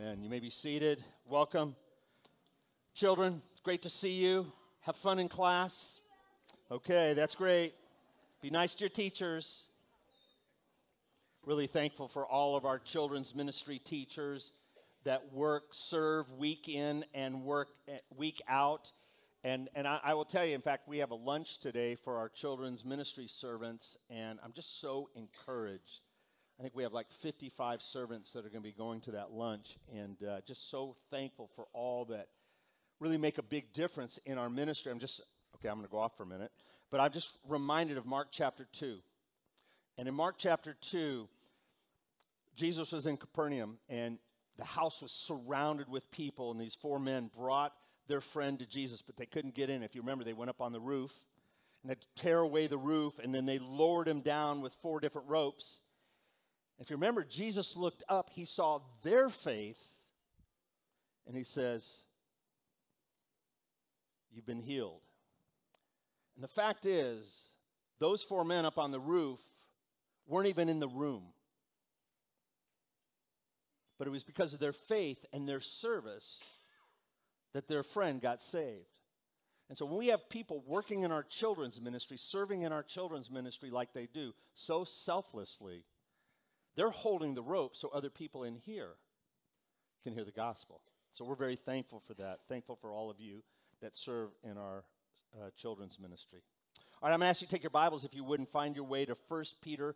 Amen. You may be seated. Welcome. Children, great to see you. Have fun in class. Okay, that's great. Be nice to your teachers. Really thankful for all of our children's ministry teachers that work, serve week in and work eh, week out. And, and I, I will tell you, in fact, we have a lunch today for our children's ministry servants, and I'm just so encouraged I think we have like 55 servants that are going to be going to that lunch, and uh, just so thankful for all that really make a big difference in our ministry. I'm just, okay, I'm going to go off for a minute, but I'm just reminded of Mark chapter 2. And in Mark chapter 2, Jesus was in Capernaum, and the house was surrounded with people, and these four men brought their friend to Jesus, but they couldn't get in. If you remember, they went up on the roof and they tear away the roof, and then they lowered him down with four different ropes if you remember, Jesus looked up, he saw their faith, and he says, You've been healed. And the fact is, those four men up on the roof weren't even in the room. But it was because of their faith and their service that their friend got saved. And so when we have people working in our children's ministry, serving in our children's ministry like they do, so selflessly, they're holding the rope so other people in here can hear the gospel. So we're very thankful for that. Thankful for all of you that serve in our uh, children's ministry. All right, I'm going to ask you to take your Bibles, if you would, and find your way to 1 Peter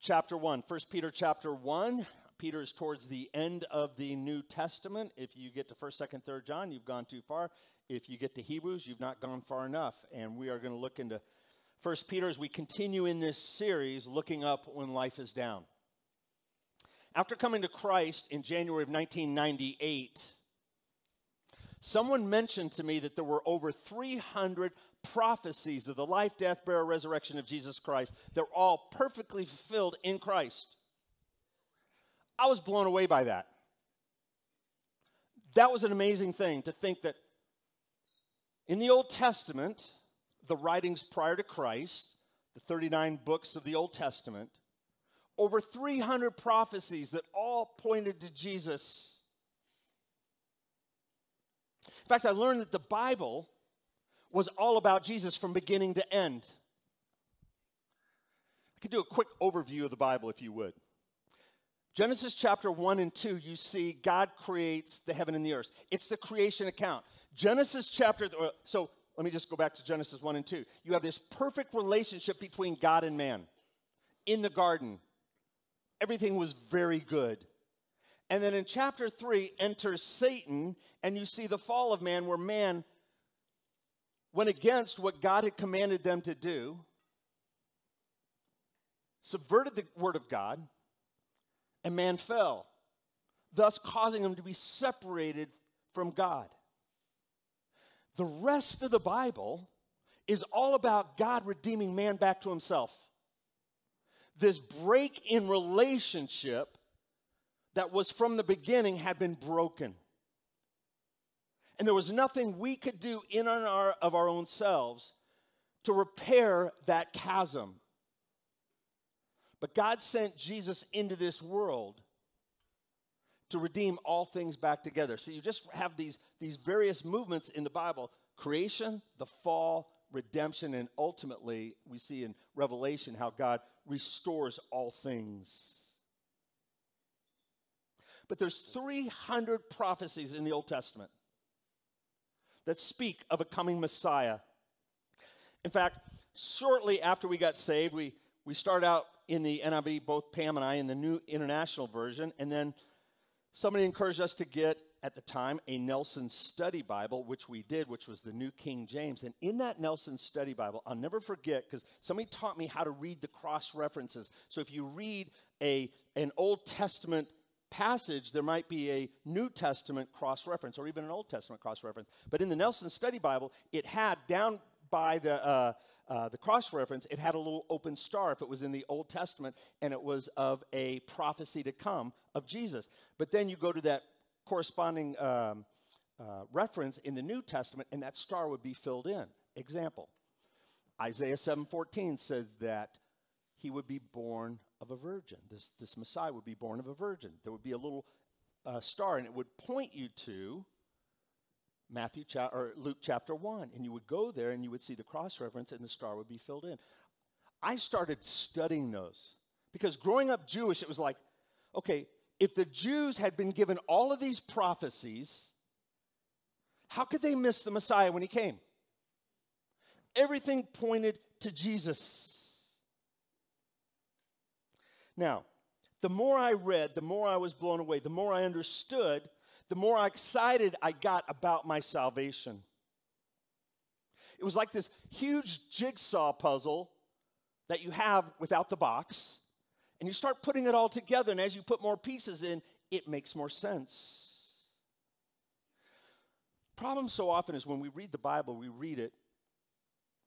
chapter 1. 1 Peter chapter 1. Peter is towards the end of the New Testament. If you get to 1st, 2nd, 3rd John, you've gone too far. If you get to Hebrews, you've not gone far enough. And we are going to look into 1 Peter as we continue in this series, looking up when life is down. After coming to Christ in January of 1998, someone mentioned to me that there were over 300 prophecies of the life, death, burial, resurrection of Jesus Christ. They're all perfectly fulfilled in Christ. I was blown away by that. That was an amazing thing to think that in the Old Testament, the writings prior to Christ, the 39 books of the Old Testament, over 300 prophecies that all pointed to Jesus. In fact, I learned that the Bible was all about Jesus from beginning to end. I could do a quick overview of the Bible if you would. Genesis chapter 1 and 2, you see God creates the heaven and the earth. It's the creation account. Genesis chapter, uh, so let me just go back to Genesis 1 and 2. You have this perfect relationship between God and man in the garden everything was very good. And then in chapter 3 enters Satan, and you see the fall of man, where man went against what God had commanded them to do, subverted the word of God, and man fell, thus causing him to be separated from God. The rest of the Bible is all about God redeeming man back to himself this break in relationship that was from the beginning had been broken. And there was nothing we could do in our, of our own selves to repair that chasm. But God sent Jesus into this world to redeem all things back together. So you just have these, these various movements in the Bible creation, the fall, redemption, and ultimately, we see in Revelation how God restores all things. But there's 300 prophecies in the Old Testament that speak of a coming Messiah. In fact, shortly after we got saved, we, we start out in the NIV, both Pam and I, in the New International Version, and then somebody encouraged us to get at the time a Nelson Study Bible, which we did, which was the New King James. And in that Nelson Study Bible, I'll never forget because somebody taught me how to read the cross references. So if you read a, an Old Testament passage, there might be a New Testament cross reference or even an Old Testament cross reference. But in the Nelson Study Bible, it had down by the uh, uh, the cross reference, it had a little open star if it was in the Old Testament, and it was of a prophecy to come of Jesus. But then you go to that corresponding um, uh, reference in the New Testament, and that star would be filled in. Example Isaiah 7:14 says that he would be born of a virgin. This, this Messiah would be born of a virgin. There would be a little uh, star, and it would point you to Matthew cha- or Luke chapter 1. And you would go there and you would see the cross reference, and the star would be filled in. I started studying those because growing up Jewish, it was like, okay, if the Jews had been given all of these prophecies, how could they miss the Messiah when he came? Everything pointed to Jesus. Now, the more I read, the more I was blown away, the more I understood, the more excited I got about my salvation. It was like this huge jigsaw puzzle that you have without the box, and you start putting it all together, and as you put more pieces in, it makes more sense. Problem so often is when we read the Bible, we read it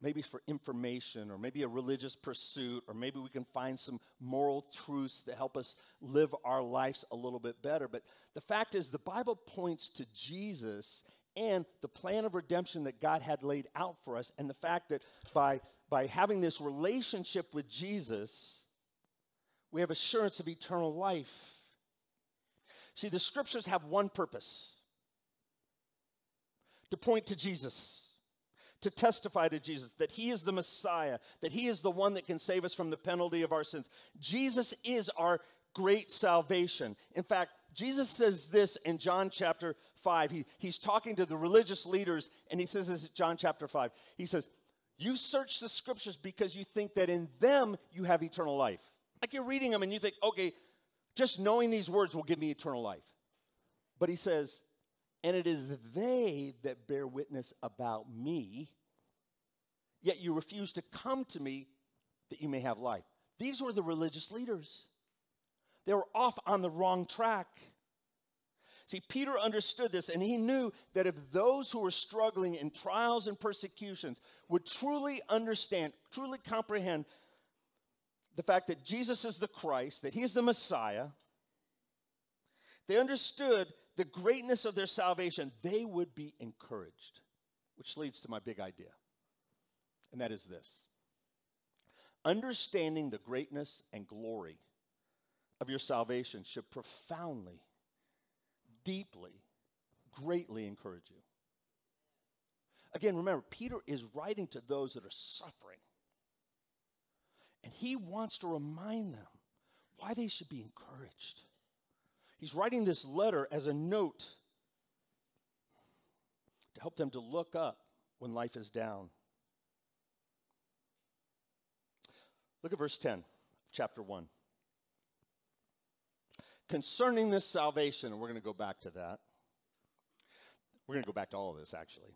maybe for information or maybe a religious pursuit, or maybe we can find some moral truths that help us live our lives a little bit better. But the fact is, the Bible points to Jesus and the plan of redemption that God had laid out for us, and the fact that by, by having this relationship with Jesus, we have assurance of eternal life. See, the scriptures have one purpose to point to Jesus to testify to Jesus that he is the Messiah, that he is the one that can save us from the penalty of our sins. Jesus is our great salvation. In fact, Jesus says this in John chapter 5. He, he's talking to the religious leaders, and he says this in John chapter 5. He says, You search the scriptures because you think that in them you have eternal life. Like you're reading them and you think, okay, just knowing these words will give me eternal life. But he says, and it is they that bear witness about me, yet you refuse to come to me that you may have life. These were the religious leaders. They were off on the wrong track. See, Peter understood this, and he knew that if those who were struggling in trials and persecutions would truly understand, truly comprehend the fact that Jesus is the Christ, that he is the Messiah, they understood the greatness of their salvation, they would be encouraged. Which leads to my big idea, and that is this understanding the greatness and glory of your salvation should profoundly, deeply, greatly encourage you. Again, remember, Peter is writing to those that are suffering. And he wants to remind them why they should be encouraged. He's writing this letter as a note to help them to look up when life is down. Look at verse 10, chapter 1. Concerning this salvation, and we're going to go back to that. We're going to go back to all of this, actually.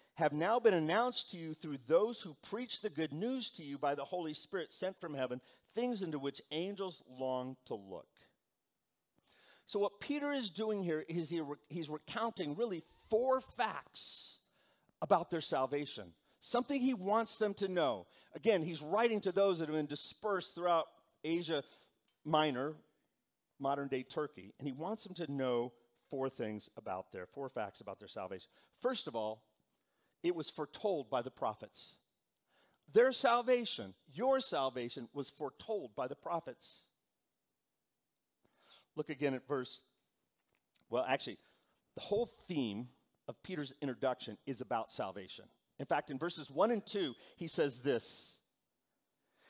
have now been announced to you through those who preach the good news to you by the Holy Spirit sent from heaven, things into which angels long to look. So, what Peter is doing here is he, he's recounting really four facts about their salvation, something he wants them to know. Again, he's writing to those that have been dispersed throughout Asia Minor, modern day Turkey, and he wants them to know four things about their, four facts about their salvation. First of all, it was foretold by the prophets. Their salvation, your salvation, was foretold by the prophets. Look again at verse, well, actually, the whole theme of Peter's introduction is about salvation. In fact, in verses 1 and 2, he says this.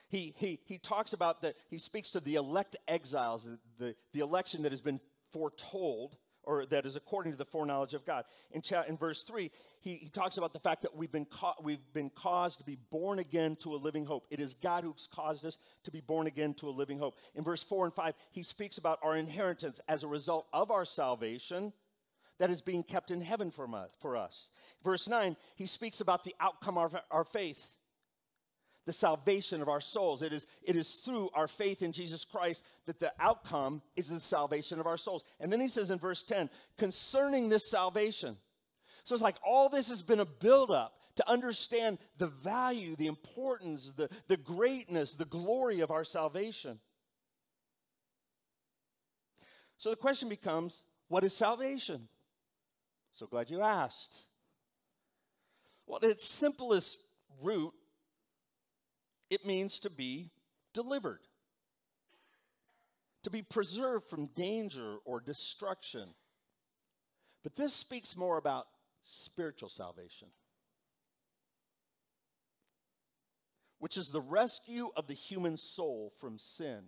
He, he, he talks about that, he speaks to the elect exiles, the, the election that has been foretold, or that is according to the foreknowledge of God. In, cha- in verse 3, he, he talks about the fact that we've been, ca- we've been caused to be born again to a living hope. It is God who's caused us to be born again to a living hope. In verse 4 and 5, he speaks about our inheritance as a result of our salvation that is being kept in heaven for us. For us. Verse 9, he speaks about the outcome of our faith, the salvation of our souls. It is, it is through our faith in Jesus Christ that the outcome is the salvation of our souls. And then he says in verse 10, concerning this salvation. So it's like all this has been a buildup to understand the value, the importance, the, the greatness, the glory of our salvation. So the question becomes what is salvation? So glad you asked. Well, its simplest root, it means to be delivered, to be preserved from danger or destruction. But this speaks more about spiritual salvation, which is the rescue of the human soul from sin,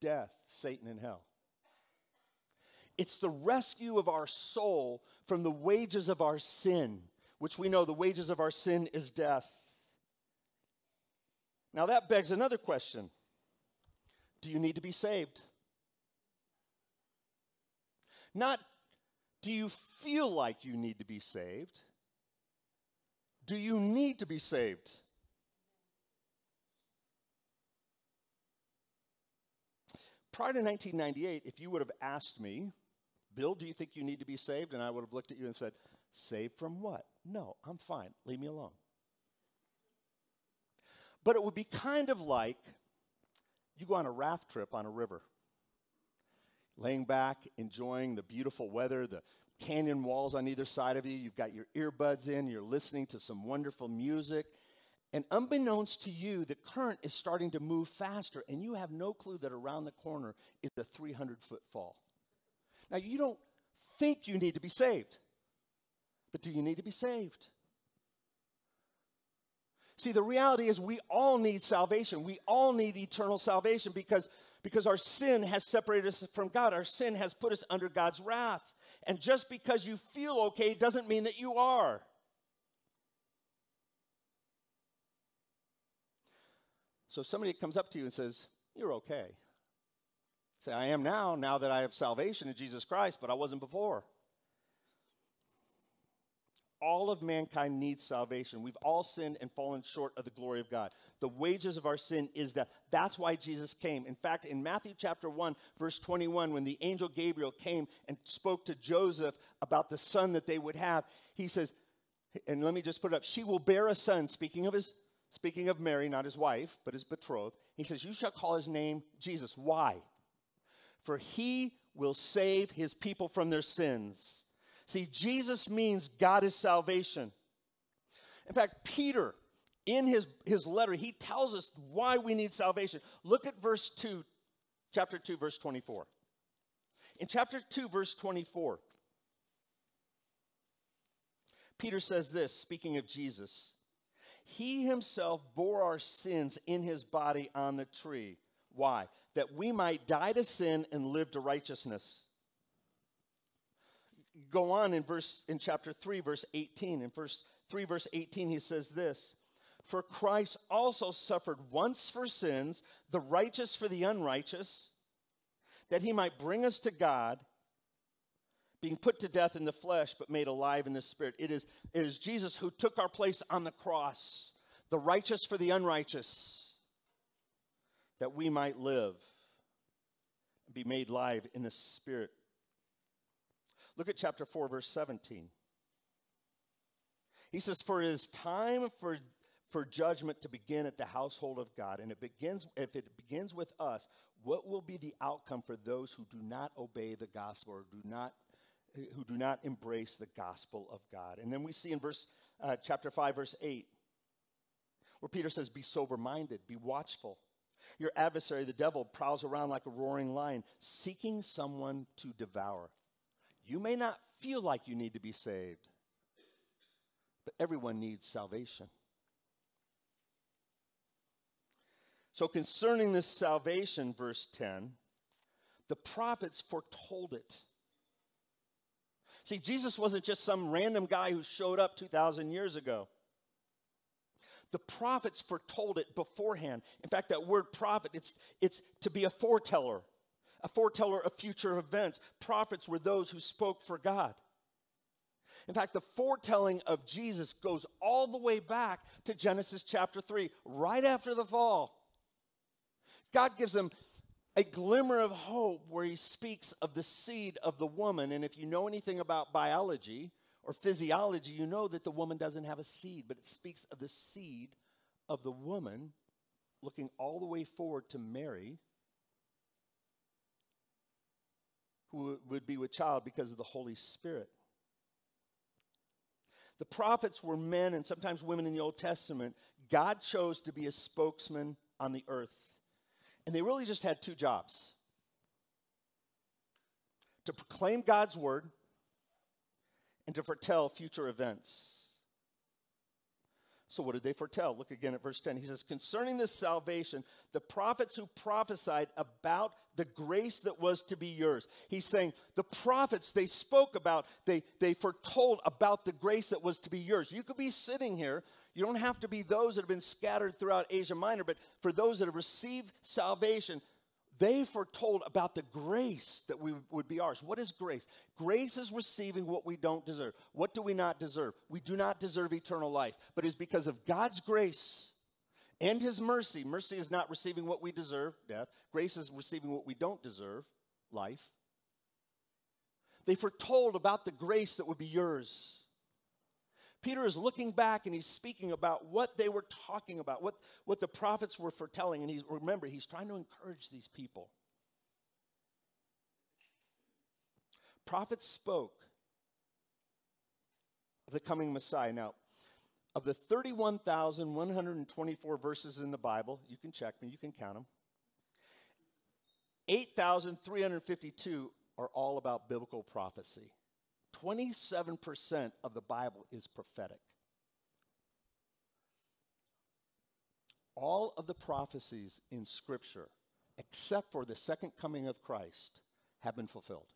death, Satan, and hell. It's the rescue of our soul from the wages of our sin, which we know the wages of our sin is death. Now that begs another question Do you need to be saved? Not do you feel like you need to be saved? Do you need to be saved? Prior to 1998, if you would have asked me, Bill, do you think you need to be saved? And I would have looked at you and said, Saved from what? No, I'm fine. Leave me alone. But it would be kind of like you go on a raft trip on a river, laying back, enjoying the beautiful weather, the canyon walls on either side of you. You've got your earbuds in, you're listening to some wonderful music. And unbeknownst to you, the current is starting to move faster, and you have no clue that around the corner is a 300 foot fall. Now, you don't think you need to be saved, but do you need to be saved? See, the reality is we all need salvation. We all need eternal salvation because, because our sin has separated us from God. Our sin has put us under God's wrath. And just because you feel okay doesn't mean that you are. So somebody comes up to you and says, You're okay. Say, I am now, now that I have salvation in Jesus Christ, but I wasn't before. All of mankind needs salvation. We've all sinned and fallen short of the glory of God. The wages of our sin is death. That's why Jesus came. In fact, in Matthew chapter 1, verse 21, when the angel Gabriel came and spoke to Joseph about the son that they would have, he says, and let me just put it up, she will bear a son, speaking of his speaking of Mary, not his wife, but his betrothed. He says, You shall call his name Jesus. Why? For he will save his people from their sins. See, Jesus means God is salvation. In fact, Peter, in his, his letter, he tells us why we need salvation. Look at verse 2, chapter 2, verse 24. In chapter 2, verse 24, Peter says this, speaking of Jesus He himself bore our sins in his body on the tree. Why? That we might die to sin and live to righteousness go on in verse in chapter 3 verse 18 in verse 3 verse 18 he says this for Christ also suffered once for sins the righteous for the unrighteous that he might bring us to God being put to death in the flesh but made alive in the spirit. It is it is Jesus who took our place on the cross the righteous for the unrighteous that we might live and be made live in the spirit Look at chapter 4, verse 17. He says, For it is time for, for judgment to begin at the household of God. And it begins, if it begins with us, what will be the outcome for those who do not obey the gospel or do not, who do not embrace the gospel of God? And then we see in verse uh, chapter 5, verse 8, where Peter says, Be sober minded, be watchful. Your adversary, the devil, prowls around like a roaring lion, seeking someone to devour. You may not feel like you need to be saved, but everyone needs salvation. So, concerning this salvation, verse 10, the prophets foretold it. See, Jesus wasn't just some random guy who showed up 2,000 years ago. The prophets foretold it beforehand. In fact, that word prophet, it's, it's to be a foreteller a foreteller of future events. Prophets were those who spoke for God. In fact, the foretelling of Jesus goes all the way back to Genesis chapter 3, right after the fall. God gives them a glimmer of hope where he speaks of the seed of the woman. And if you know anything about biology, or physiology, you know that the woman doesn't have a seed, but it speaks of the seed of the woman looking all the way forward to Mary, who would be with child because of the Holy Spirit. The prophets were men and sometimes women in the Old Testament. God chose to be a spokesman on the earth. And they really just had two jobs to proclaim God's word and to foretell future events. So, what did they foretell? Look again at verse 10. He says, Concerning this salvation, the prophets who prophesied about the grace that was to be yours. He's saying, The prophets, they spoke about, they, they foretold about the grace that was to be yours. You could be sitting here. You don't have to be those that have been scattered throughout Asia Minor, but for those that have received salvation, they foretold about the grace that we would be ours. What is grace? Grace is receiving what we don't deserve. What do we not deserve? We do not deserve eternal life, but it's because of God's grace and his mercy. Mercy is not receiving what we deserve, death. Grace is receiving what we don't deserve, life. They foretold about the grace that would be yours. Peter is looking back and he's speaking about what they were talking about, what, what the prophets were foretelling. And he's, remember, he's trying to encourage these people. Prophets spoke of the coming Messiah. Now, of the 31,124 verses in the Bible, you can check me, you can count them. 8,352 are all about biblical prophecy. 27% of the Bible is prophetic. All of the prophecies in Scripture, except for the second coming of Christ, have been fulfilled.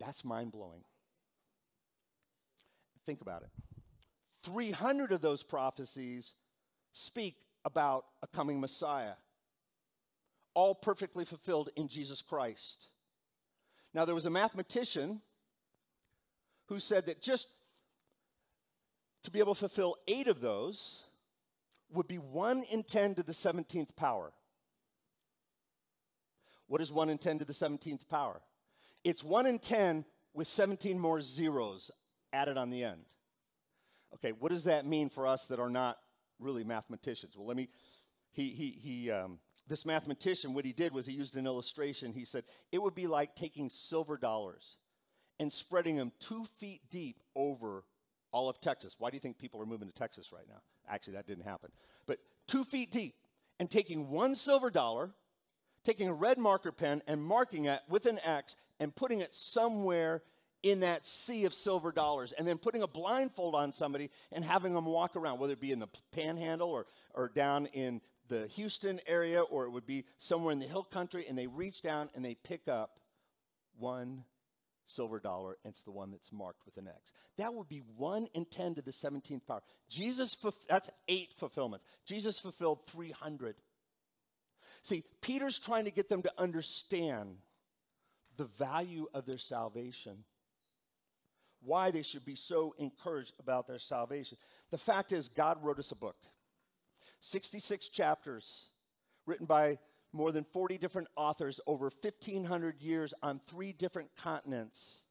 That's mind blowing. Think about it. 300 of those prophecies speak about a coming Messiah, all perfectly fulfilled in Jesus Christ. Now, there was a mathematician who said that just to be able to fulfill eight of those would be 1 in 10 to the 17th power. What is 1 in 10 to the 17th power? It's 1 in 10 with 17 more zeros added on the end. Okay, what does that mean for us that are not really mathematicians? Well, let me, he, he, he, um, this mathematician, what he did was he used an illustration. He said, it would be like taking silver dollars and spreading them two feet deep over all of Texas. Why do you think people are moving to Texas right now? Actually, that didn't happen. But two feet deep and taking one silver dollar, taking a red marker pen and marking it with an X and putting it somewhere in that sea of silver dollars and then putting a blindfold on somebody and having them walk around, whether it be in the panhandle or, or down in the Houston area or it would be somewhere in the hill country, and they reach down and they pick up one silver dollar, it's the one that's marked with an X. That would be 1 in 10 to the 17th power. Jesus, that's eight fulfillments. Jesus fulfilled 300. See, Peter's trying to get them to understand the value of their salvation, why they should be so encouraged about their salvation. The fact is, God wrote us a book, 66 chapters, written by more than 40 different authors over 1,500 years on three different continents,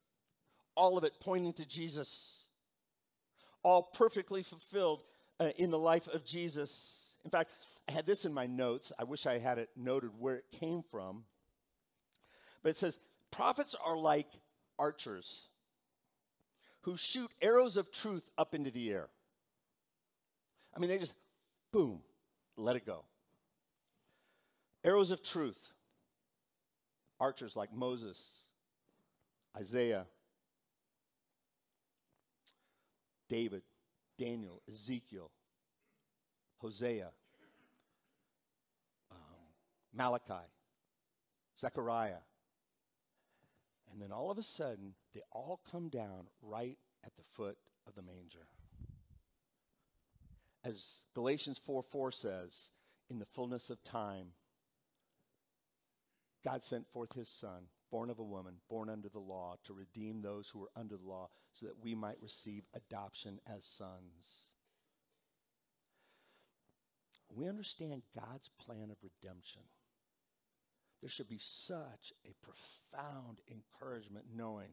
all of it pointing to Jesus, all perfectly fulfilled uh, in the life of Jesus. In fact, I had this in my notes. I wish I had it noted where it came from. But it says, Prophets are like archers who shoot arrows of truth up into the air. I mean, they just, boom, let it go. Arrows of truth. Archers like Moses, Isaiah, David, Daniel, Ezekiel, Hosea, um, Malachi, Zechariah. And then all of a sudden, they all come down right at the foot of the manger. As Galatians 4 4 says, in the fullness of time, God sent forth his son, born of a woman, born under the law, to redeem those who were under the law, so that we might receive adoption as sons. we understand God's plan of redemption, there should be such a profound encouragement knowing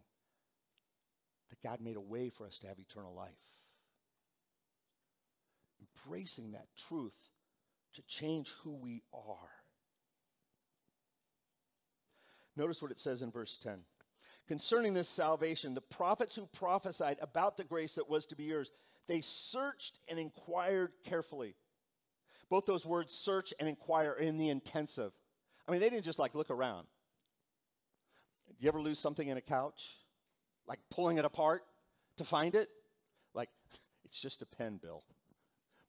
that God made a way for us to have eternal life. Embracing that truth to change who we are. Notice what it says in verse 10. Concerning this salvation, the prophets who prophesied about the grace that was to be yours, they searched and inquired carefully. Both those words, search and inquire, are in the intensive. I mean, they didn't just like look around. You ever lose something in a couch? Like pulling it apart to find it? Like, it's just a pen, Bill.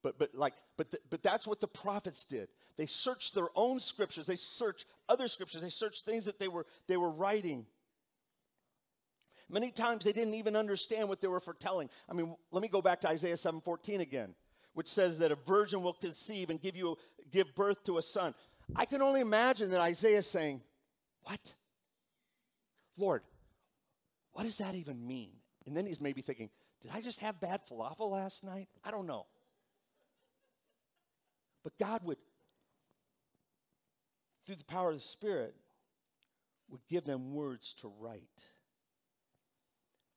But, but like, but, the, but that's what the prophets did. They searched their own scriptures. They searched other scriptures. They searched things that they were, they were writing. Many times they didn't even understand what they were foretelling. I mean, let me go back to Isaiah 7:14 again, which says that a virgin will conceive and give you give birth to a son. I can only imagine that Isaiah is saying, "What? Lord, what does that even mean?" And then he's maybe thinking, "Did I just have bad falafel last night? I don't know." But God would through the power of the Spirit would give them words to write.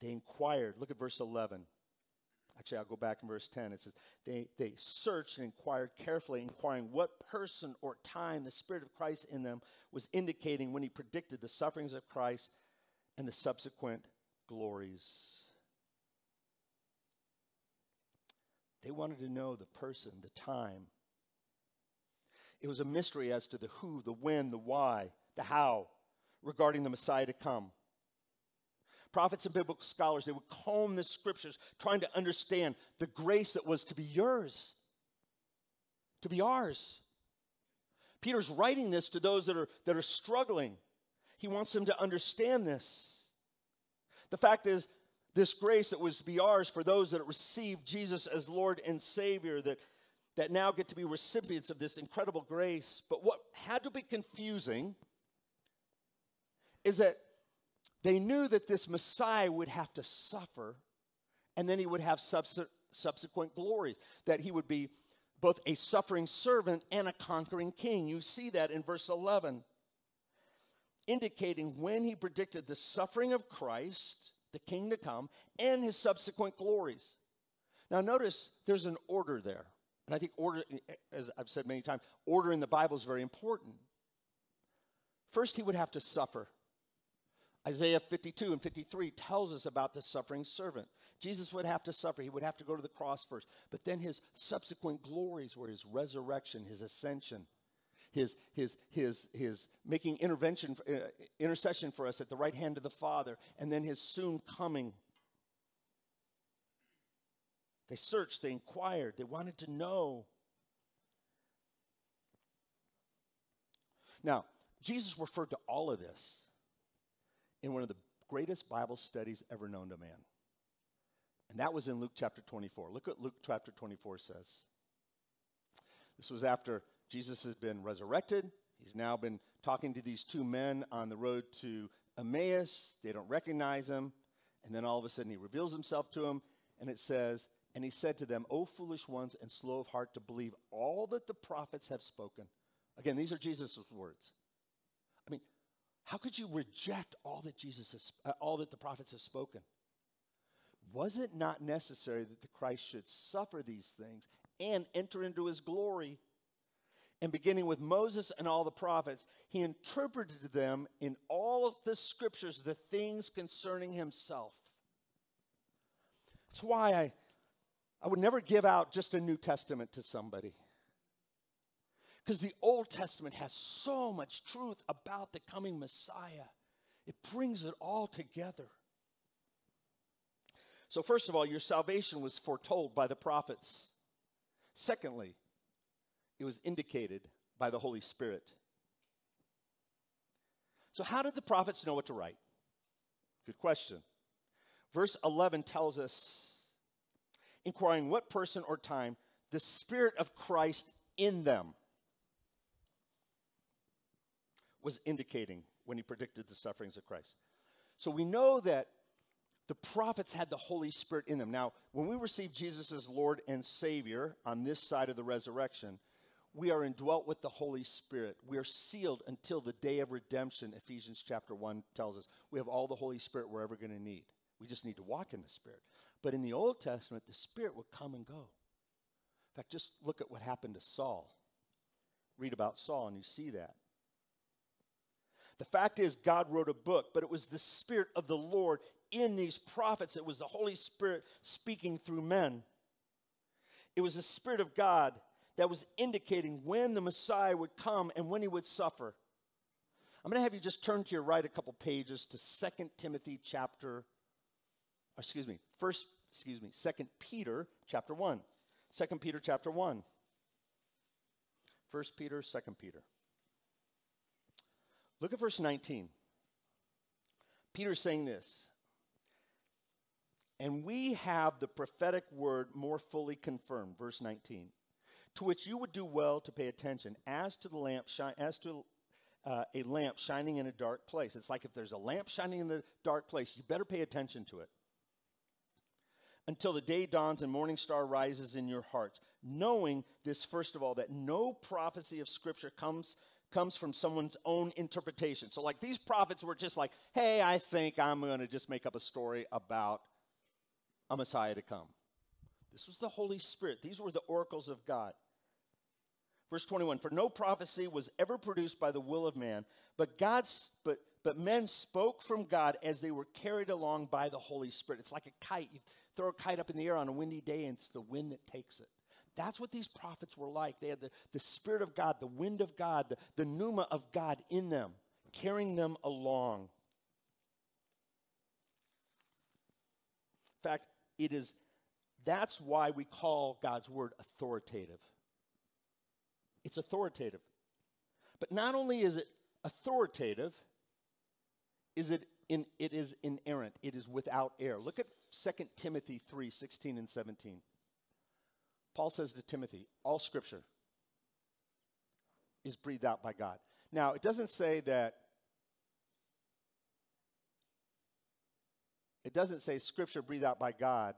They inquired. Look at verse 11. Actually, I'll go back in verse 10. It says, they, they searched and inquired carefully, inquiring what person or time the Spirit of Christ in them was indicating when he predicted the sufferings of Christ and the subsequent glories. They wanted to know the person, the time. It was a mystery as to the who, the when, the why, the how regarding the Messiah to come prophets and biblical scholars, they would comb the scriptures trying to understand the grace that was to be yours, to be ours. Peter's writing this to those that are, that are struggling. He wants them to understand this. The fact is, this grace that was to be ours for those that received Jesus as Lord and Savior, that, that now get to be recipients of this incredible grace. But what had to be confusing is that they knew that this Messiah would have to suffer and then he would have subsequent glories, that he would be both a suffering servant and a conquering king. You see that in verse 11, indicating when he predicted the suffering of Christ, the king to come, and his subsequent glories. Now, notice there's an order there. And I think order, as I've said many times, order in the Bible is very important. First, he would have to suffer. Isaiah 52 and 53 tells us about the suffering servant. Jesus would have to suffer. He would have to go to the cross first. But then his subsequent glories were his resurrection, his ascension, his, his, his, his making intervention, uh, intercession for us at the right hand of the Father, and then his soon coming. They searched, they inquired, they wanted to know. Now, Jesus referred to all of this in one of the greatest Bible studies ever known to man. And that was in Luke chapter 24. Look what Luke chapter 24 says. This was after Jesus has been resurrected. He's now been talking to these two men on the road to Emmaus. They don't recognize him. And then all of a sudden he reveals himself to them. And it says, And he said to them, O foolish ones and slow of heart to believe all that the prophets have spoken. Again, these are Jesus' words. I mean, how could you reject all that Jesus has, uh, all that the prophets have spoken? Was it not necessary that the Christ should suffer these things and enter into his glory? And beginning with Moses and all the prophets, he interpreted to them in all of the scriptures the things concerning himself. That's why I, I would never give out just a New Testament to somebody. Because the Old Testament has so much truth about the coming Messiah, it brings it all together. So, first of all, your salvation was foretold by the prophets. Secondly, it was indicated by the Holy Spirit. So, how did the prophets know what to write? Good question. Verse 11 tells us inquiring what person or time the Spirit of Christ in them was indicating when he predicted the sufferings of Christ. So we know that the prophets had the Holy Spirit in them. Now, when we receive Jesus as Lord and Savior on this side of the resurrection, we are indwelt with the Holy Spirit. We are sealed until the day of redemption, Ephesians chapter 1 tells us. We have all the Holy Spirit we're ever going to need. We just need to walk in the Spirit. But in the Old Testament, the Spirit would come and go. In fact, just look at what happened to Saul. Read about Saul, and you see that. The fact is, God wrote a book, but it was the Spirit of the Lord in these prophets. It was the Holy Spirit speaking through men. It was the Spirit of God that was indicating when the Messiah would come and when he would suffer. I'm going to have you just turn to your right a couple pages to Second Timothy chapter, excuse me, first, excuse me, Second Peter chapter 1. 2 Peter chapter 1. 1 Peter, 2 Peter. Look at verse 19. Peter's saying this. And we have the prophetic word more fully confirmed, verse 19, to which you would do well to pay attention, as to the lamp, shi- as to uh, a lamp shining in a dark place. It's like if there's a lamp shining in the dark place, you better pay attention to it. Until the day dawns and morning star rises in your hearts, knowing this, first of all, that no prophecy of Scripture comes comes from someone's own interpretation. So, like these prophets were just like, hey, I think I'm going to just make up a story about a Messiah to come. This was the Holy Spirit, these were the oracles of God. Verse 21 For no prophecy was ever produced by the will of man, but God's but but men spoke from God as they were carried along by the Holy Spirit. It's like a kite. You throw a kite up in the air on a windy day, and it's the wind that takes it. That's what these prophets were like. They had the, the Spirit of God, the wind of God, the, the pneuma of God in them, carrying them along. In fact, it is that's why we call God's word authoritative. It's authoritative. But not only is it authoritative, is it in, it is inerrant. It is without error. Look at 2 Timothy 3, 16 and 17. Paul says to Timothy, all scripture is breathed out by God. Now, it doesn't say that, it doesn't say scripture breathed out by God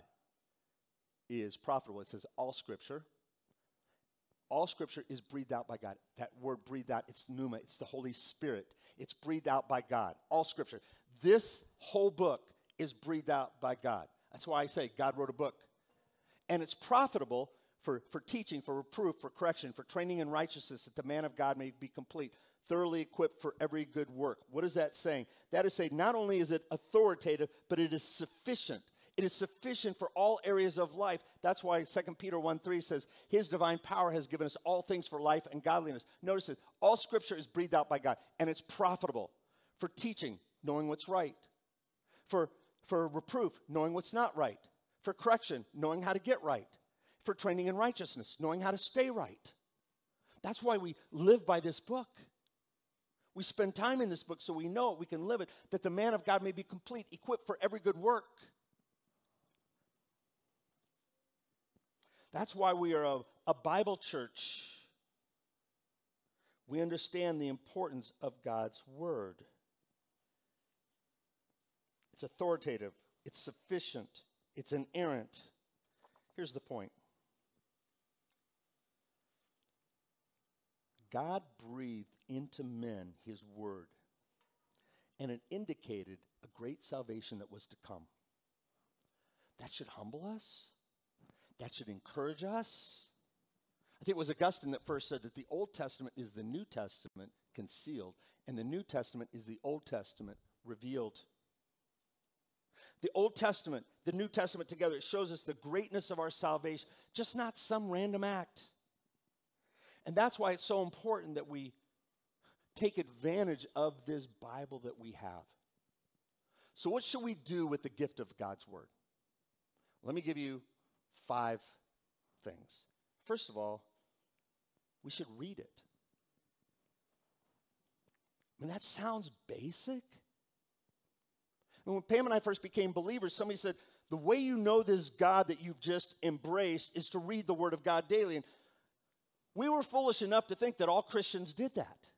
is profitable. It says all scripture. All scripture is breathed out by God. That word breathed out, it's pneuma, it's the Holy Spirit. It's breathed out by God. All scripture. This whole book is breathed out by God. That's why I say God wrote a book. And it's profitable for, for teaching, for reproof, for correction, for training in righteousness, that the man of God may be complete, thoroughly equipped for every good work. What is that saying? That is saying not only is it authoritative, but it is sufficient. It is sufficient for all areas of life. That's why 2 Peter 1 3 says, His divine power has given us all things for life and godliness. Notice this all scripture is breathed out by God, and it's profitable for teaching, knowing what's right, for, for reproof, knowing what's not right, for correction, knowing how to get right, for training in righteousness, knowing how to stay right. That's why we live by this book. We spend time in this book so we know it, we can live it, that the man of God may be complete, equipped for every good work. That's why we are a, a Bible church. We understand the importance of God's Word. It's authoritative, it's sufficient, it's inerrant. Here's the point God breathed into men his word, and it indicated a great salvation that was to come. That should humble us, that should encourage us. I think it was Augustine that first said that the Old Testament is the New Testament concealed, and the New Testament is the Old Testament revealed. The Old Testament, the New Testament together, it shows us the greatness of our salvation, just not some random act. And that's why it's so important that we take advantage of this Bible that we have. So, what should we do with the gift of God's Word? Let me give you five things. First of all, we should read it. I mean, that sounds basic. When Pam and I first became believers, somebody said, the way you know this God that you've just embraced is to read the Word of God daily. And we were foolish enough to think that all Christians did that.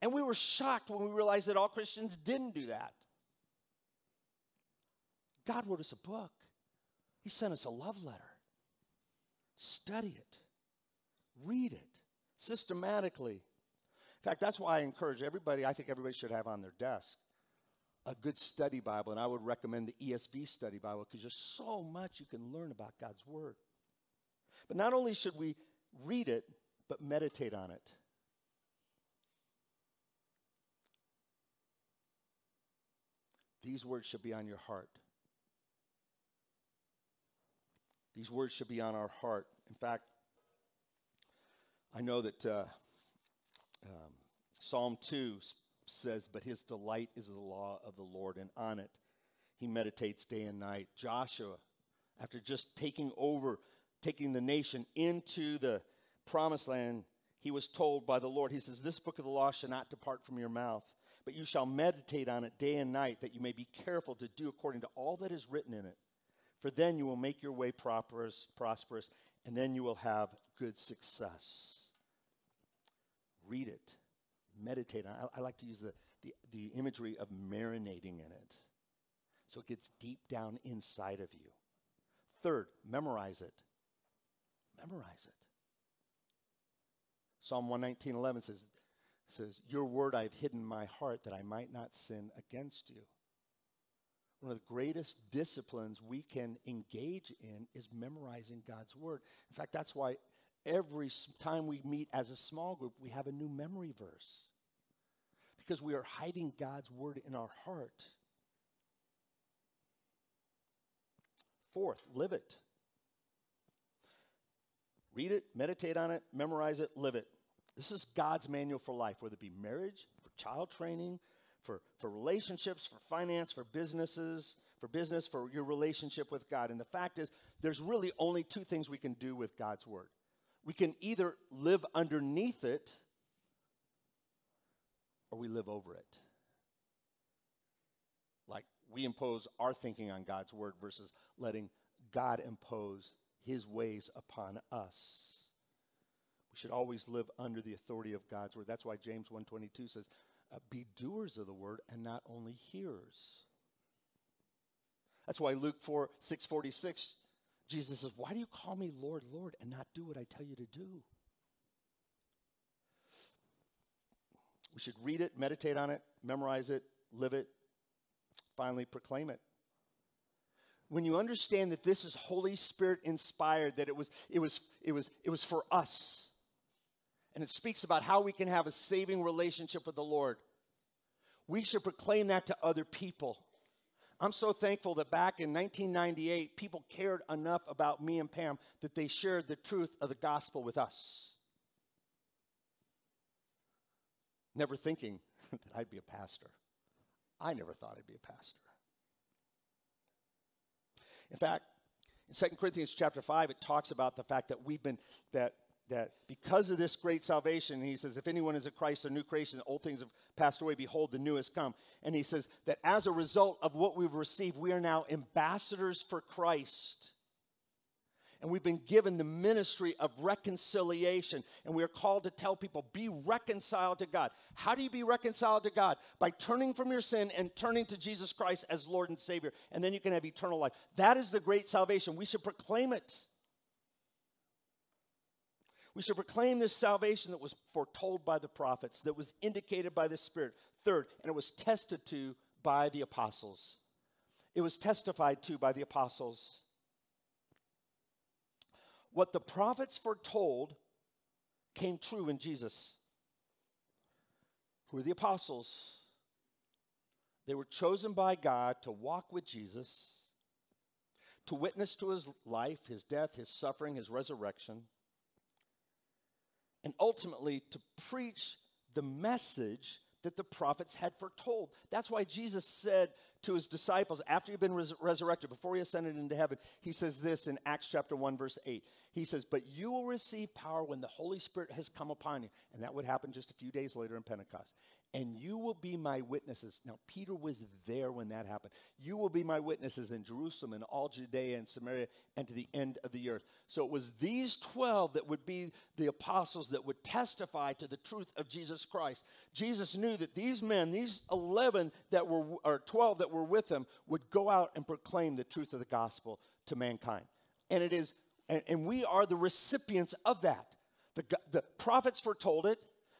And we were shocked when we realized that all Christians didn't do that. God wrote us a book, He sent us a love letter. Study it, read it systematically. In fact, that's why I encourage everybody, I think everybody should have on their desk a good study Bible, and I would recommend the ESV study Bible because there's so much you can learn about God's Word. But not only should we read it, but meditate on it. These words should be on your heart. These words should be on our heart. In fact, I know that uh, um, Psalm 2 says, But his delight is the law of the Lord, and on it he meditates day and night. Joshua, after just taking over, taking the nation into the promised land, he was told by the Lord, He says, This book of the law shall not depart from your mouth, but you shall meditate on it day and night, that you may be careful to do according to all that is written in it. For then you will make your way prosperous, prosperous and then you will have good success. Read it, meditate on it. I, like to use the, the, the imagery of marinating in it so it gets deep down inside of you. Third, memorize it. Memorize it. Psalm 119.11 says, says, Your word I've hidden my heart that I might not sin against you. One of the greatest disciplines we can engage in is memorizing God's word. In fact, that's why every time we meet as a small group, we have a new memory verse. Because we are hiding God's word in our heart. Fourth, live it. Read it, meditate on it, memorize it, live it. This is God's manual for life, whether it be marriage, for child training, for, for relationships, for finance, for businesses, for business, for your relationship with God. And the fact is, there's really only two things we can do with God's Word. We can either live underneath it or we live over it. Like we impose our thinking on God's Word versus letting God impose His ways upon us. We should always live under the authority of God's Word. That's why James 122 says, uh, be doers of the word and not only hearers. That's why Luke 4 646, Jesus says, Why do you call me Lord, Lord, and not do what I tell you to do? We should read it, meditate on it, memorize it, live it, finally proclaim it. When you understand that this is Holy Spirit inspired, that it was, it was, it was, it was for us and it speaks about how we can have a saving relationship with the Lord. We should proclaim that to other people. I'm so thankful that back in 1998, people cared enough about me and Pam that they shared the truth of the gospel with us. Never thinking that I'd be a pastor. I never thought I'd be a pastor. In fact, in 2 Corinthians chapter 5, it talks about the fact that we've been, that that because of this great salvation, he says, if anyone is a Christ, a new creation, old things have passed away, behold, the new has come. And he says that as a result of what we've received, we are now ambassadors for Christ. And we've been given the ministry of reconciliation. And we are called to tell people, be reconciled to God. How do you be reconciled to God? By turning from your sin and turning to Jesus Christ as Lord and Savior. And then you can have eternal life. That is the great salvation. We should proclaim it. We should proclaim this salvation that was foretold by the prophets, that was indicated by the Spirit. Third, and it was tested to by the apostles. It was testified to by the apostles. What the prophets foretold came true in Jesus. Who are the apostles? They were chosen by God to walk with Jesus, to witness to his life, his death, his suffering, his resurrection and ultimately to preach the message that the prophets had foretold. That's why Jesus said to his disciples after he'd been res- resurrected, before he ascended into heaven, he says this in Acts chapter 1, verse 8. He says, But you will receive power when the Holy Spirit has come upon you. And that would happen just a few days later in Pentecost and you will be my witnesses. Now, Peter was there when that happened. You will be my witnesses in Jerusalem and all Judea and Samaria and to the end of the earth. So it was these 12 that would be the apostles that would testify to the truth of Jesus Christ. Jesus knew that these men, these 11 that were, or 12 that were with him, would go out and proclaim the truth of the gospel to mankind. And it is, and, and we are the recipients of that. The, the prophets foretold it,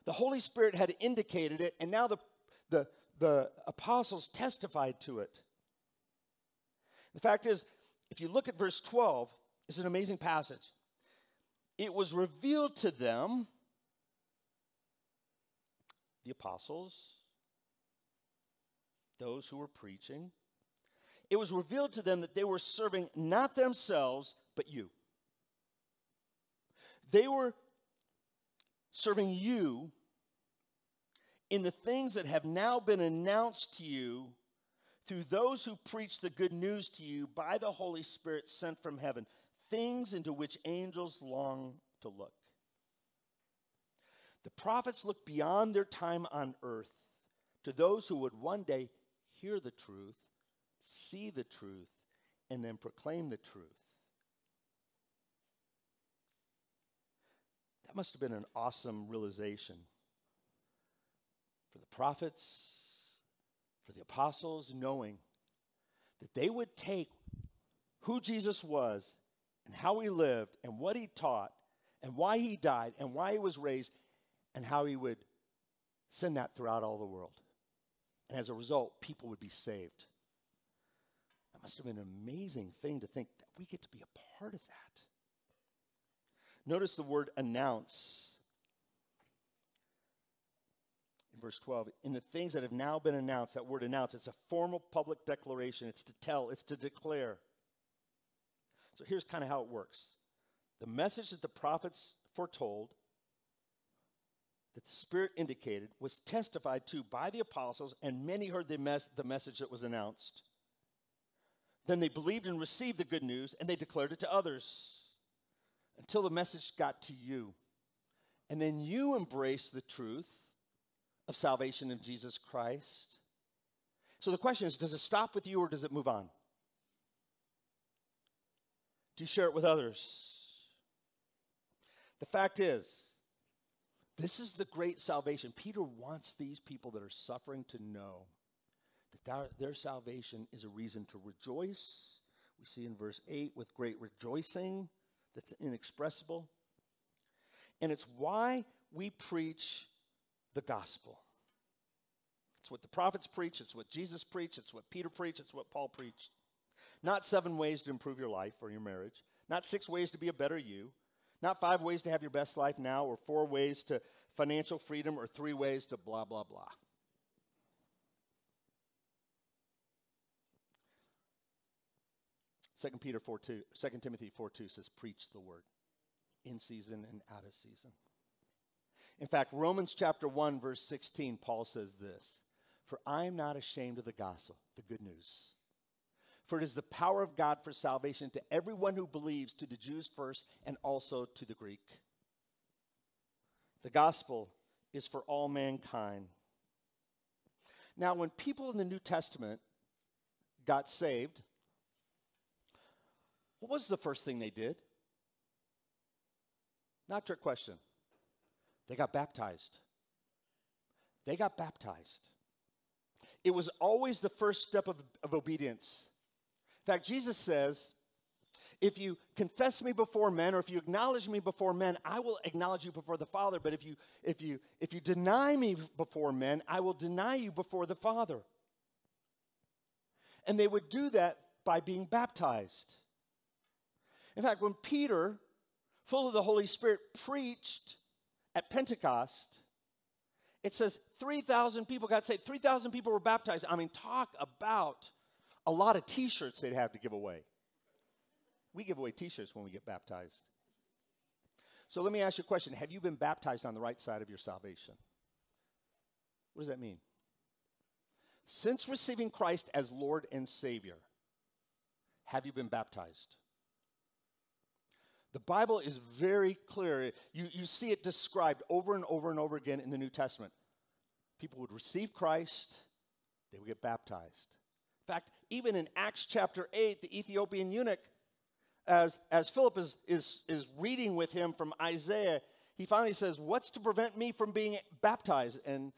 the Holy Spirit had indicated it, and now the, the, the apostles testified to it. The fact is, if you look at verse 12, it's an amazing passage. It was revealed to them, the apostles, those who were preaching, it was revealed to them that they were serving not themselves, but you. They were serving you in the things that have now been announced to you through those who preach the good news to you by the Holy Spirit sent from heaven, things into which angels long to look. The prophets looked beyond their time on earth to those who would one day hear the truth, see the truth, and then proclaim the truth. That must have been an awesome realization for the prophets, for the apostles, knowing that they would take who Jesus was and how he lived and what he taught and why he died and why he was raised and how he would send that throughout all the world. And as a result, people would be saved. That must have been an amazing thing to think that we get to be a part of that. Notice the word announce in verse 12. In the things that have now been announced, that word announced, it's a formal public declaration. It's to tell, it's to declare. So here's kind of how it works the message that the prophets foretold, that the Spirit indicated, was testified to by the apostles, and many heard the, mes- the message that was announced. Then they believed and received the good news, and they declared it to others until the message got to you. And then you embrace the truth of salvation in Jesus Christ. So the question is does it stop with you or does it move on? Do you share it with others? The fact is, this is the great salvation. Peter wants these people that are suffering to know that their salvation is a reason to rejoice. We see in verse 8 with great rejoicing that's inexpressible. And it's why we preach the gospel. It's what the prophets preach, it's what Jesus preached, it's what Peter preached, it's what Paul preached. Not seven ways to improve your life or your marriage, not six ways to be a better you, not five ways to have your best life now, or four ways to financial freedom, or three ways to blah, blah, blah. Second Peter 4 2, 2 Timothy 4 2 says, preach the word in season and out of season. In fact, Romans chapter 1, verse 16, Paul says this For I am not ashamed of the gospel, the good news. For it is the power of God for salvation to everyone who believes, to the Jews first, and also to the Greek. The gospel is for all mankind. Now, when people in the New Testament got saved, what was the first thing they did? Not trick question. They got baptized. They got baptized. It was always the first step of, of obedience. In fact, Jesus says, if you confess me before men or if you acknowledge me before men i will acknowledge you before the father but if you if you if you deny me before men i will deny you before the father and they would do that by being baptized in fact when peter full of the holy spirit preached at Pentecost, it says 3,000 people got saved. 3,000 people were baptized. I mean, talk about a lot of t shirts they'd have to give away. We give away t shirts when we get baptized. So let me ask you a question Have you been baptized on the right side of your salvation? What does that mean? Since receiving Christ as Lord and Savior, have you been baptized? The Bible is very clear. You, you see it described over and over and over again in the New Testament. People would receive Christ, they would get baptized. In fact, even in Acts chapter 8, the Ethiopian eunuch, as, as Philip is, is, is reading with him from Isaiah, he finally says, What's to prevent me from being baptized? And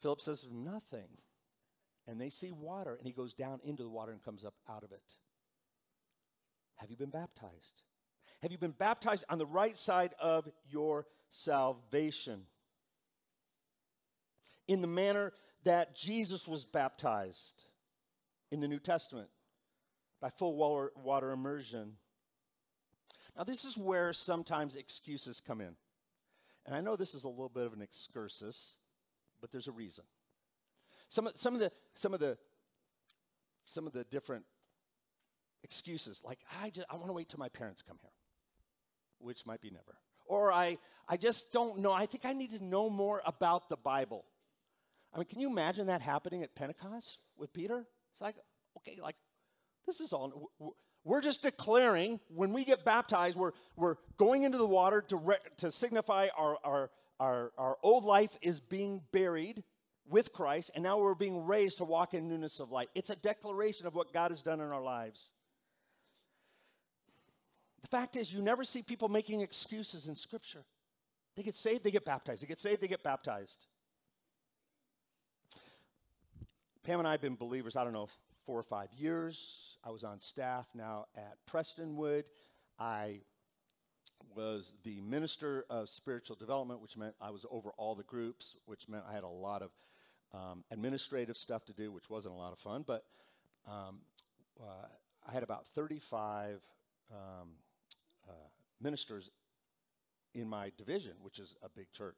Philip says, Nothing. And they see water, and he goes down into the water and comes up out of it. Have you been baptized? Have you been baptized on the right side of your salvation? In the manner that Jesus was baptized in the New Testament by full water, water immersion. Now, this is where sometimes excuses come in. And I know this is a little bit of an excursus, but there's a reason. Some of, some of, the, some of, the, some of the different excuses, like, I, I want to wait till my parents come here, which might be never. Or I, I just don't know. I think I need to know more about the Bible. I mean, can you imagine that happening at Pentecost with Peter? It's like, okay, like, this is all. We're just declaring when we get baptized, we're, we're going into the water to, re, to signify our, our, our, our old life is being buried with Christ, and now we're being raised to walk in newness of life. It's a declaration of what God has done in our lives. The fact is, you never see people making excuses in Scripture. They get saved, they get baptized. They get saved, they get baptized. Pam and I have been believers, I don't know, four or five years. I was on staff now at Prestonwood. I was the minister of spiritual development, which meant I was over all the groups, which meant I had a lot of um, administrative stuff to do, which wasn't a lot of fun. But um, uh, I had about 35 um, ministers in my division, which is a big church.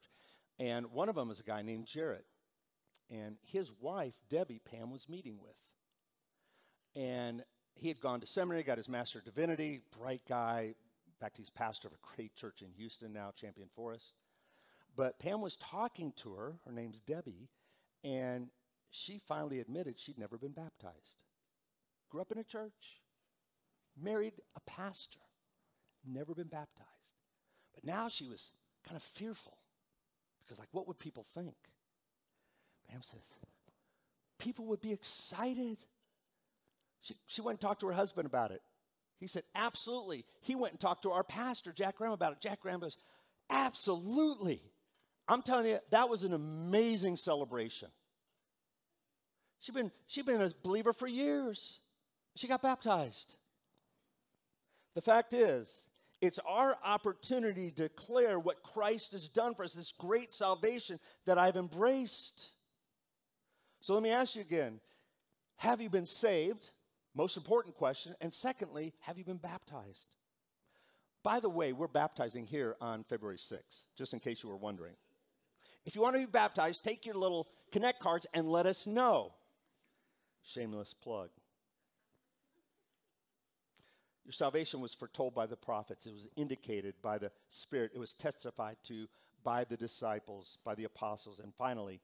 And one of them is a guy named Jarrett. And his wife, Debbie, Pam was meeting with. And he had gone to seminary, got his Master of Divinity, bright guy. In fact, he's pastor of a great church in Houston now, Champion Forest. But Pam was talking to her, her name's Debbie, and she finally admitted she'd never been baptized. Grew up in a church, married a pastor, never been baptized. But now she was kind of fearful because, like, what would people think? Pam says, people would be excited. She, she went and talked to her husband about it. He said, absolutely. He went and talked to our pastor, Jack Graham, about it. Jack Graham goes, absolutely. I'm telling you, that was an amazing celebration. She'd been, she'd been a believer for years. She got baptized. The fact is, it's our opportunity to declare what Christ has done for us, this great salvation that I've embraced. So let me ask you again Have you been saved? Most important question. And secondly, have you been baptized? By the way, we're baptizing here on February 6th, just in case you were wondering. If you want to be baptized, take your little connect cards and let us know. Shameless plug. Your salvation was foretold by the prophets, it was indicated by the Spirit, it was testified to by the disciples, by the apostles, and finally,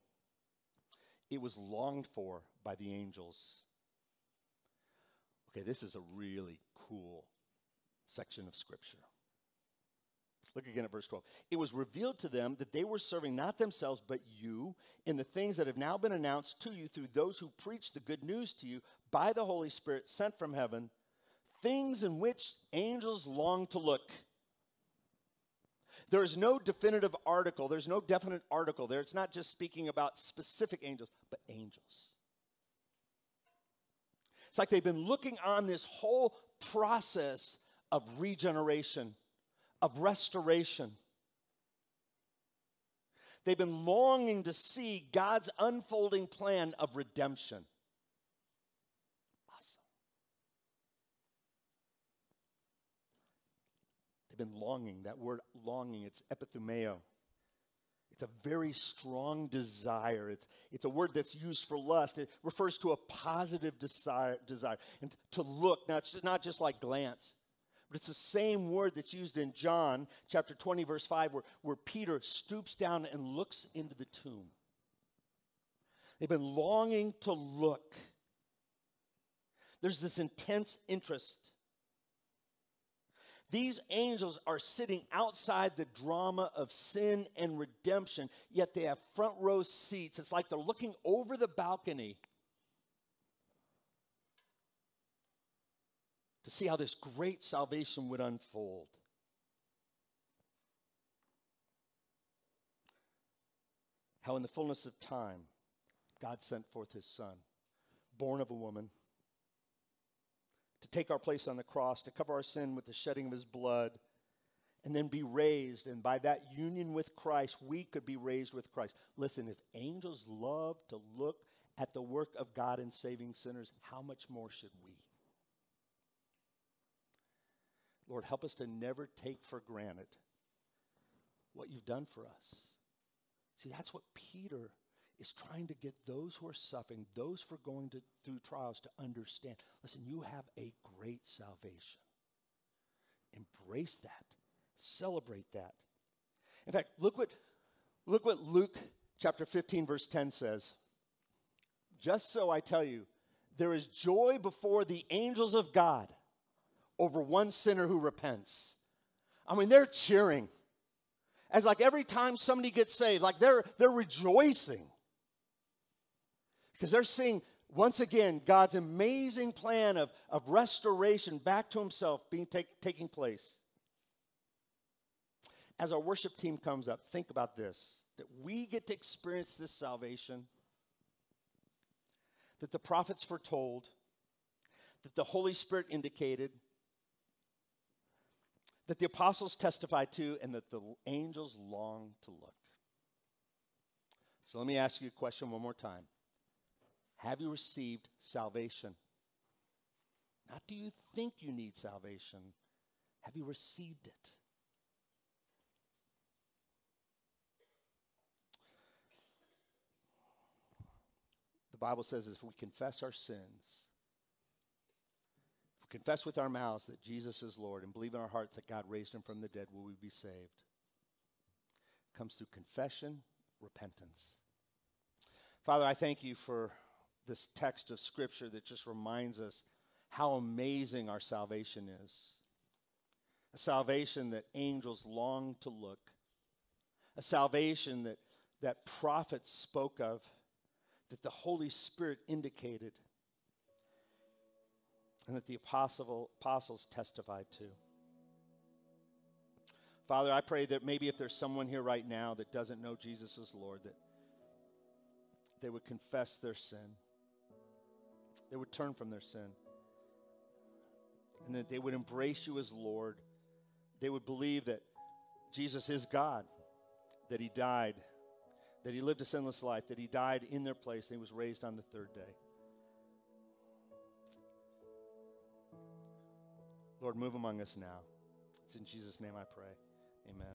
it was longed for by the angels. Okay, this is a really cool section of Scripture. Look again at verse 12. It was revealed to them that they were serving not themselves, but you in the things that have now been announced to you through those who preach the good news to you by the Holy Spirit sent from heaven, things in which angels long to look. There is no definitive article, there's no definite article there. It's not just speaking about specific angels, but angels. It's like they've been looking on this whole process of regeneration, of restoration. They've been longing to see God's unfolding plan of redemption. Awesome. They've been longing. That word longing, it's epithumeo. It's a very strong desire. It's, it's a word that's used for lust. It refers to a positive desire, desire. and to look, not, not just like glance. But it's the same word that's used in John chapter 20, verse 5, where, where Peter stoops down and looks into the tomb. They've been longing to look. There's this intense interest. These angels are sitting outside the drama of sin and redemption, yet they have front row seats. It's like they're looking over the balcony to see how this great salvation would unfold. How, in the fullness of time, God sent forth his Son, born of a woman to take our place on the cross, to cover our sin with the shedding of his blood, and then be raised. And by that union with Christ, we could be raised with Christ. Listen, if angels love to look at the work of God in saving sinners, how much more should we? Lord, help us to never take for granted what you've done for us. See, that's what Peter is trying to get those who are suffering, those who are going to, through trials, to understand. Listen, you have a great salvation. Embrace that. Celebrate that. In fact, look what, look what Luke chapter 15, verse 10 says. Just so I tell you, there is joy before the angels of God over one sinner who repents. I mean, they're cheering. As like every time somebody gets saved, like they're, they're rejoicing. Because they're seeing once again God's amazing plan of, of restoration back to Himself being take, taking place. As our worship team comes up, think about this that we get to experience this salvation that the prophets foretold, that the Holy Spirit indicated, that the apostles testified to, and that the angels long to look. So let me ask you a question one more time. Have you received salvation? Not do you think you need salvation, have you received it? The Bible says if we confess our sins, if we confess with our mouths that Jesus is Lord and believe in our hearts that God raised him from the dead, will we be saved? It comes through confession, repentance. Father, I thank you for this text of Scripture that just reminds us how amazing our salvation is. A salvation that angels long to look, a salvation that, that prophets spoke of that the Holy Spirit indicated and that the apostle, apostles testified to. Father, I pray that maybe if there's someone here right now that doesn't know Jesus as Lord, that they would confess their sin. They would turn from their sin. And that they would embrace you as Lord. They would believe that Jesus is God, that He died that he lived a sinless life, that he died in their place, and he was raised on the third day. Lord, move among us now. It's in Jesus' name I pray. Amen.